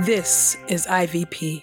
This is IVP.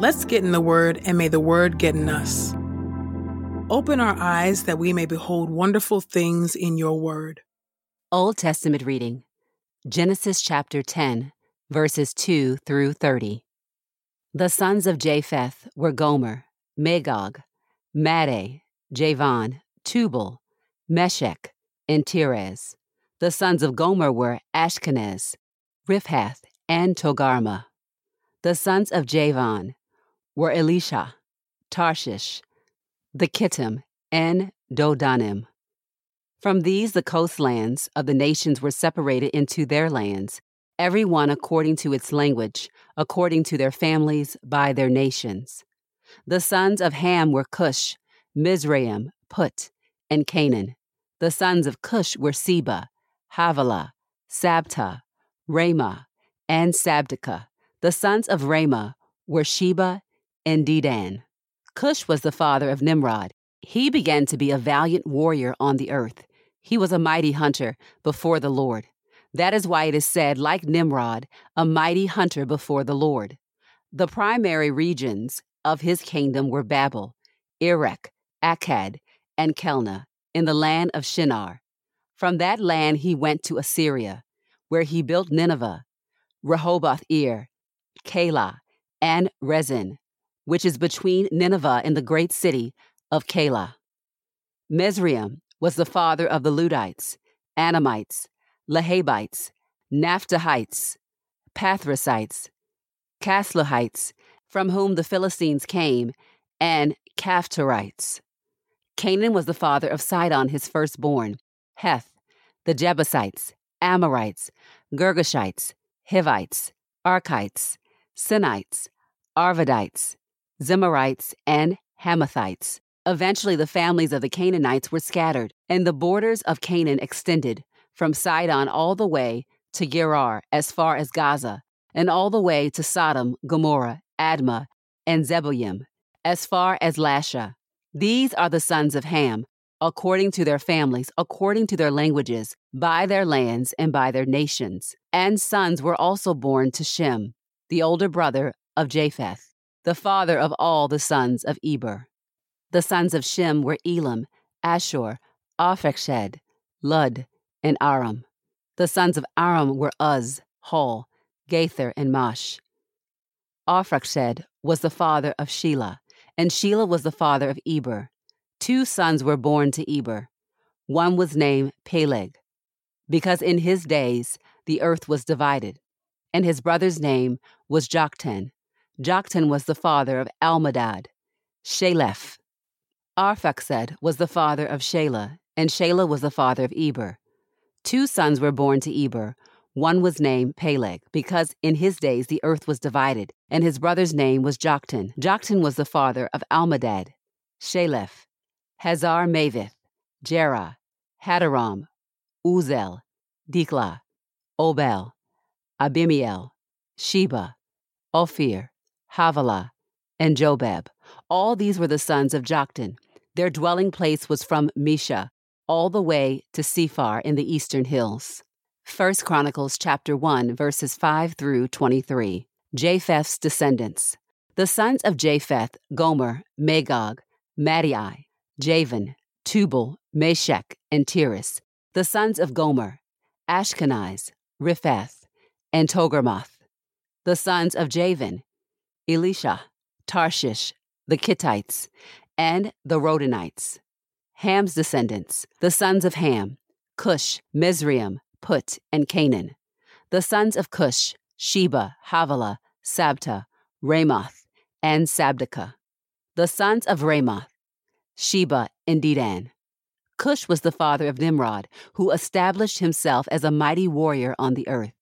Let's get in the Word, and may the Word get in us. Open our eyes that we may behold wonderful things in your Word. Old Testament reading Genesis chapter 10, verses 2 through 30. The sons of Japheth were Gomer, Magog, Madai, Javan, Tubal, Meshech, and Tiras. The sons of Gomer were Ashkenaz, Riphath, and Togarmah. The sons of Javan were Elishah, Tarshish, the Kittim, and Dodanim. From these the coastlands of the nations were separated into their lands, every one according to its language, according to their families, by their nations. The sons of Ham were Cush, Mizraim, Put, and Canaan. The sons of Cush were Seba, Havilah, Sabtah, Raamah, and Sabteca. The sons of Raamah were Sheba and Dedan. Cush was the father of Nimrod. He began to be a valiant warrior on the earth. He was a mighty hunter before the Lord. That is why it is said, like Nimrod, a mighty hunter before the Lord. The primary regions of his kingdom were Babel, Erech, Akkad, and Calneh in the land of Shinar. From that land he went to Assyria, where he built Nineveh, Rehoboth Ir, Calah, and Resen, which is between Nineveh and the great city of Calah. Mizraim was the father of the Ludites, Anamites, Lehabites, Naphtuhites, Pathrusites, Casluhites, from whom the Philistines came, and Caphtorites. Canaan was the father of Sidon, his firstborn, Heth, the Jebusites, Amorites, Girgashites, Hivites, Arkites, Sinites, Arvadites, Zemarites, and Hamathites. Eventually, the families of the Canaanites were scattered, and the borders of Canaan extended from Sidon all the way to Gerar as far as Gaza, and all the way to Sodom, Gomorrah, Admah, and Zeboiim, as far as Lasha. These are the sons of Ham, according to their families, according to their languages, by their lands, and by their nations. And sons were also born to Shem, the older brother of Japheth, the father of all the sons of Eber. The sons of Shem were Elam, Asshur, Arphaxad, Lud, and Aram. The sons of Aram were Uz, Hul, Gaither, and Mash. Arphaxad was the father of Shelah, and Shelah was the father of Eber. Two sons were born to Eber. One was named Peleg, because in his days the earth was divided, and his brother's name was Joktan. Joktan was the father of Almodad, Sheleph. Arphaxad was the father of Shelah, and Shelah was the father of Eber. Two sons were born to Eber. One was named Peleg, because in his days the earth was divided, and his brother's name was Joktan. Joktan was the father of Almodad, Sheleph, Hazarmaveth, Jerah, Hadoram, Uzal, Diklah, Obal, Abimael, Sheba, Ophir, Havilah, and Jobab. All these were the sons of Joktan. Their dwelling place was from Mesha all the way to Sephar in the eastern hills. 1 Chronicles chapter 1 verses 5 through 23. Japheth's descendants. The sons of Japheth, Gomer, Magog, Madai, Javan, Tubal, Meshech, and Tiras, the sons of Gomer, Ashkenaz, Riphath, and Togarmath, the sons of Javan, Elishah, Tarshish, the Kittites, and the Rodanites. Ham's descendants, the sons of Ham, Cush, Mizraim, Put, and Canaan. The sons of Cush, Sheba, Havilah, Sabta, Ramoth, and Sabteca. The sons of Ramoth, Sheba and Dedan. Cush was the father of Nimrod, who established himself as a mighty warrior on the earth.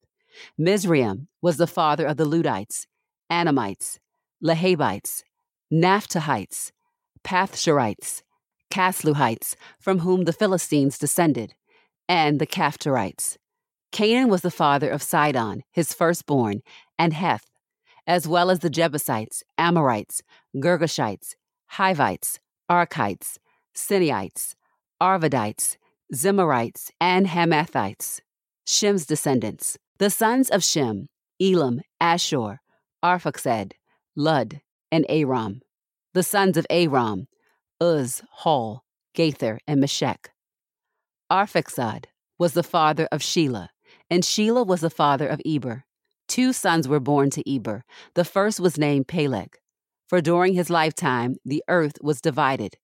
Mizraim was the father of the Ludites, Anamites, Lehabites, Naphtuhites, Pathshurites, Casluhites, from whom the Philistines descended, and the Caphtorites. Canaan was the father of Sidon, his firstborn, and Heth, as well as the Jebusites, Amorites, Girgashites, Hivites, Arkites, Sinaites, Arvadites, Zemarites, and Hamathites. Shem's descendants, the sons of Shem, Elam, Asshur, Arphaxad, Lud, and Aram. The sons of Aram, Uz, Hall, Gaither, and Meshech. Arphaxad was the father of Shelah, and Shelah was the father of Eber. Two sons were born to Eber. The first was named Peleg, for during his lifetime the earth was divided.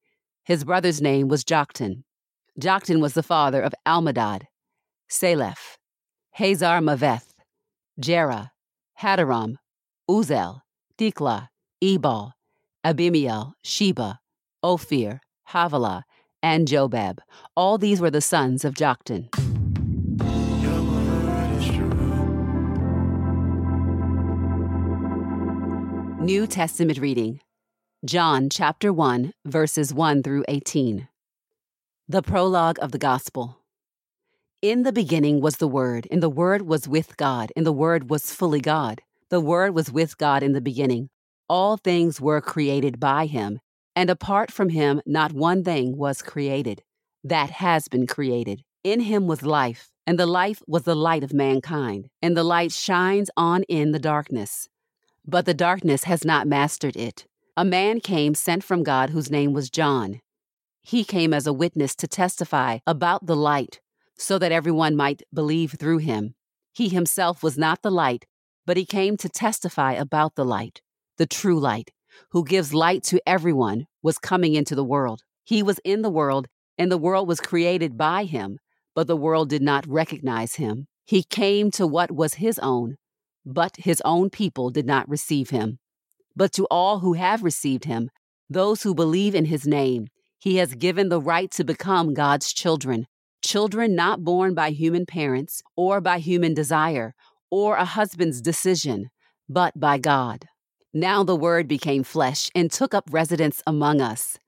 His brother's name was Joktan. Joktan was the father of Almodad, Saleph, Hazar Maveth, Jerah, Hadoram, Uzal, Diklah, Ebal, Abimael, Sheba, Ophir, Havilah, and Jobab. All these were the sons of Joktan. New Testament reading John chapter 1, verses 1 through 18. The prologue of the Gospel. In the beginning was the Word, and the Word was with God, and the Word was fully God. The Word was with God in the beginning. All things were created by him, and apart from him, not one thing was created that has been created. In him was life, and the life was the light of mankind, and the light shines on in the darkness. But the darkness has not mastered it. A man came sent from God whose name was John. He came as a witness to testify about the light so that everyone might believe through him. He himself was not the light, but he came to testify about the light, the true light, who gives light to everyone, was coming into the world. He was in the world, and the world was created by him, but the world did not recognize him. He came to what was his own, but his own people did not receive him. But to all who have received him, those who believe in his name, he has given the right to become God's children children not born by human parents or by human desire or a husband's decision, but by God. Now the Word became flesh and took up residence among us.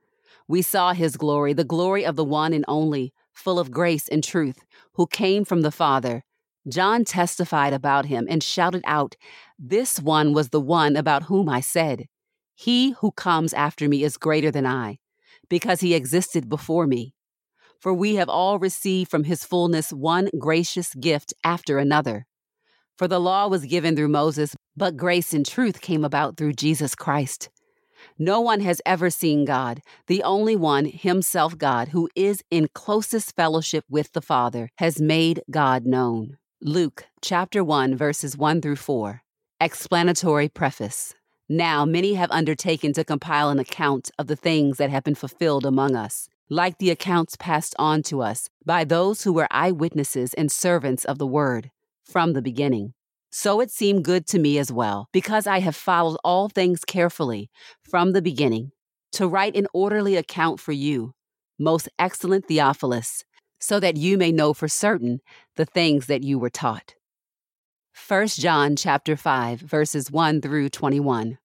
We saw his glory, the glory of the one and only, full of grace and truth, who came from the Father. John testified about him and shouted out, This one was the one about whom I said, He who comes after me is greater than I, because he existed before me for we have all received from his fullness one gracious gift after another. For the law was given through Moses, but grace and truth came about through Jesus Christ. No one has ever seen God, the only one, himself God, who is in closest fellowship with the Father, has made God known. Luke chapter 1 verses 1 through 4. Explanatory preface. Now many have undertaken to compile an account of the things that have been fulfilled among us like the accounts passed on to us by those who were eyewitnesses and servants of the word from the beginning. So it seemed good to me as well, because I have followed all things carefully from the beginning, to write an orderly account for you, most excellent Theophilus, so that you may know for certain the things that you were taught. 1 John chapter 5 verses 1 through 21.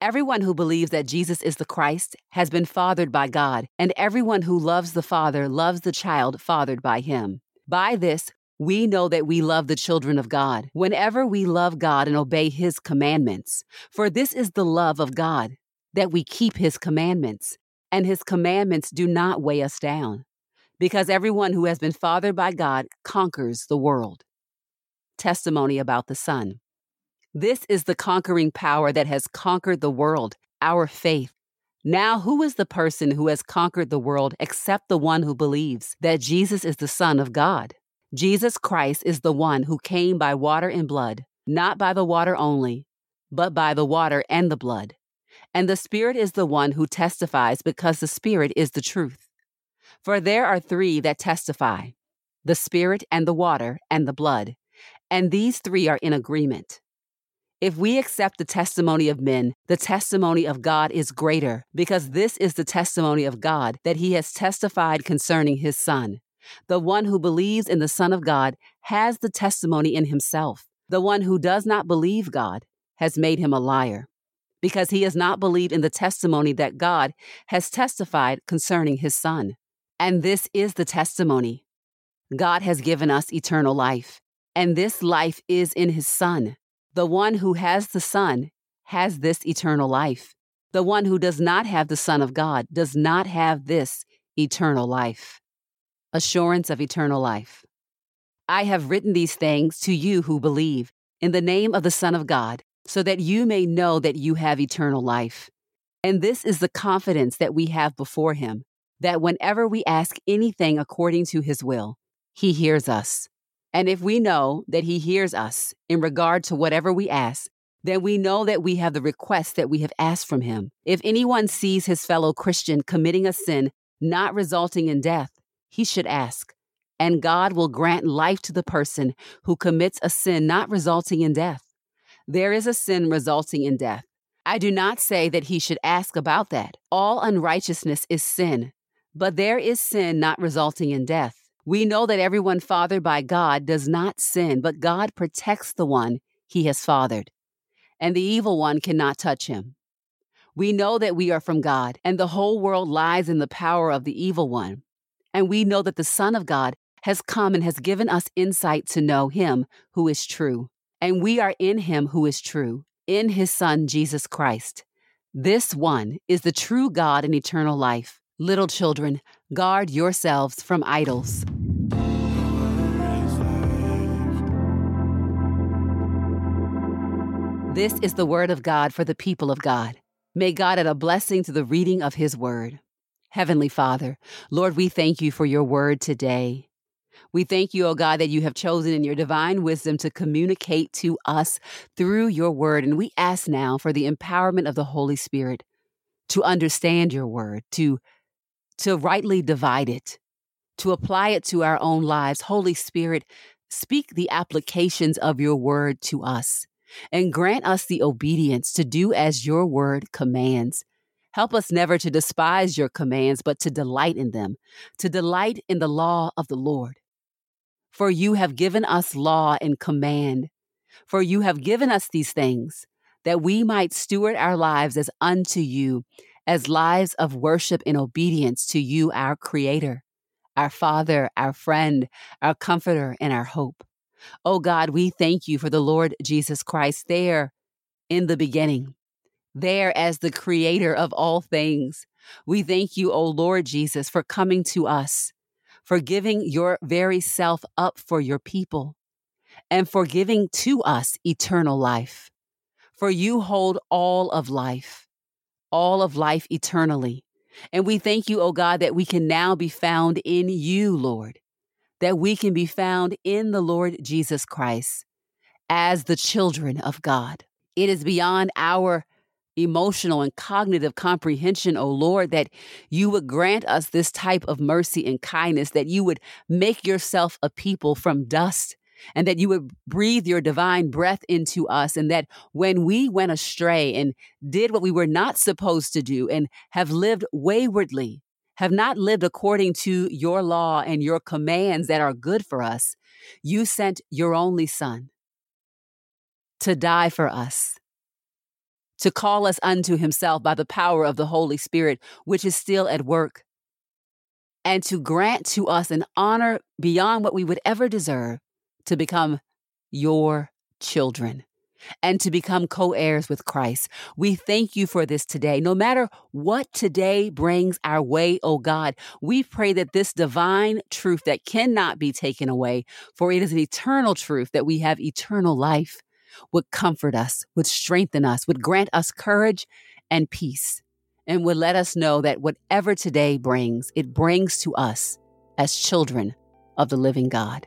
Everyone who believes that Jesus is the Christ has been fathered by God, and everyone who loves the Father loves the child fathered by him. By this, we know that we love the children of God whenever we love God and obey his commandments. For this is the love of God, that we keep his commandments, and his commandments do not weigh us down, because everyone who has been fathered by God conquers the world. Testimony about the Son. This is the conquering power that has conquered the world, our faith. Now, who is the person who has conquered the world except the one who believes that Jesus is the Son of God? Jesus Christ is the one who came by water and blood, not by the water only, but by the water and the blood. And the Spirit is the one who testifies because the Spirit is the truth. For there are three that testify the Spirit and the water and the blood, and these three are in agreement. If we accept the testimony of men, the testimony of God is greater, because this is the testimony of God that he has testified concerning his Son. The one who believes in the Son of God has the testimony in himself. The one who does not believe God has made him a liar, because he has not believed in the testimony that God has testified concerning his Son. And this is the testimony God has given us eternal life, and this life is in his Son. The one who has the Son has this eternal life. The one who does not have the Son of God does not have this eternal life. Assurance of eternal life. I have written these things to you who believe in the name of the Son of God, so that you may know that you have eternal life. And this is the confidence that we have before Him, that whenever we ask anything according to His will, He hears us. And if we know that He hears us in regard to whatever we ask, then we know that we have the request that we have asked from Him. If anyone sees his fellow Christian committing a sin not resulting in death, he should ask. And God will grant life to the person who commits a sin not resulting in death. There is a sin resulting in death. I do not say that he should ask about that. All unrighteousness is sin, but there is sin not resulting in death. We know that everyone fathered by God does not sin, but God protects the one he has fathered, and the evil one cannot touch him. We know that we are from God, and the whole world lies in the power of the evil one. And we know that the Son of God has come and has given us insight to know him who is true. And we are in him who is true, in his Son, Jesus Christ. This one is the true God and eternal life. Little children, guard yourselves from idols. This is the word of God for the people of God. May God add a blessing to the reading of his word. Heavenly Father, Lord, we thank you for your word today. We thank you, O oh God, that you have chosen in your divine wisdom to communicate to us through your word. And we ask now for the empowerment of the Holy Spirit to understand your word, to, to rightly divide it, to apply it to our own lives. Holy Spirit, speak the applications of your word to us and grant us the obedience to do as your word commands. Help us never to despise your commands, but to delight in them, to delight in the law of the Lord. For you have given us law and command. For you have given us these things, that we might steward our lives as unto you, as lives of worship and obedience to you, our Creator, our Father, our friend, our Comforter, and our hope. Oh God, we thank you for the Lord Jesus Christ there in the beginning, there as the creator of all things. We thank you, O Lord Jesus, for coming to us, for giving your very self up for your people, and for giving to us eternal life. For you hold all of life, all of life eternally. And we thank you, O God, that we can now be found in you, Lord that we can be found in the Lord Jesus Christ as the children of God. It is beyond our emotional and cognitive comprehension, O Lord, that you would grant us this type of mercy and kindness, that you would make yourself a people from dust, and that you would breathe your divine breath into us, and that when we went astray and did what we were not supposed to do and have lived waywardly, have not lived according to your law and your commands that are good for us, you sent your only Son to die for us, to call us unto Himself by the power of the Holy Spirit, which is still at work, and to grant to us an honor beyond what we would ever deserve to become your children and to become co heirs with Christ. We thank you for this today. No matter what today brings our way, oh God, we pray that this divine truth that cannot be taken away, for it is an eternal truth that we have eternal life, would comfort us, would strengthen us, would grant us courage and peace. and would let us know that whatever today brings, it brings to us as children of the living God.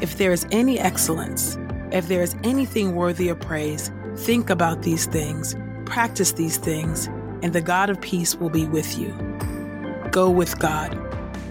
if there is any excellence, if there is anything worthy of praise, think about these things, practice these things, and the God of peace will be with you. Go with God.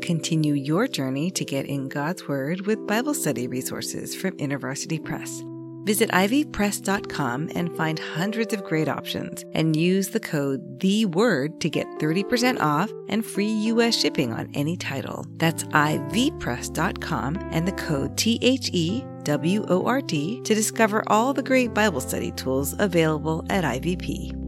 Continue your journey to get in God's Word with Bible study resources from InterVarsity Press. Visit ivpress.com and find hundreds of great options and use the code The Word to get 30% off and free US shipping on any title. That's ivpress.com and the code T H E W O R D to discover all the great Bible study tools available at IVP.